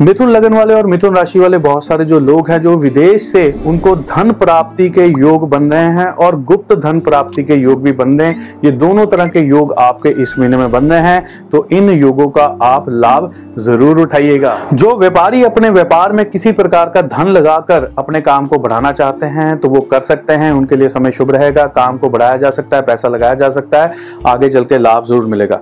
मिथुन लगन वाले और मिथुन राशि वाले बहुत सारे जो लोग हैं जो विदेश से, उनको धन प्राप्ति के योग बन रहे हैं और गुप्त धन प्राप्ति के योग भी बन रहे हैं। ये दोनों तरह के योग आपके इस महीने में बन रहे हैं। तो इन योगों का आप लाभ ज़रूर उठाइएगा। जो व्यापारी अपने व्यापार में किसी प्रकार का धन लगाकर अपने काम को बढ़ाना चाहते हैं तो वो कर सकते हैं। उनके लिए समय शुभ रहेगा। काम को बढ़ाया जा सकता है, पैसा लगाया जा सकता है। आगे चल के लाभ ज़रूर मिलेगा।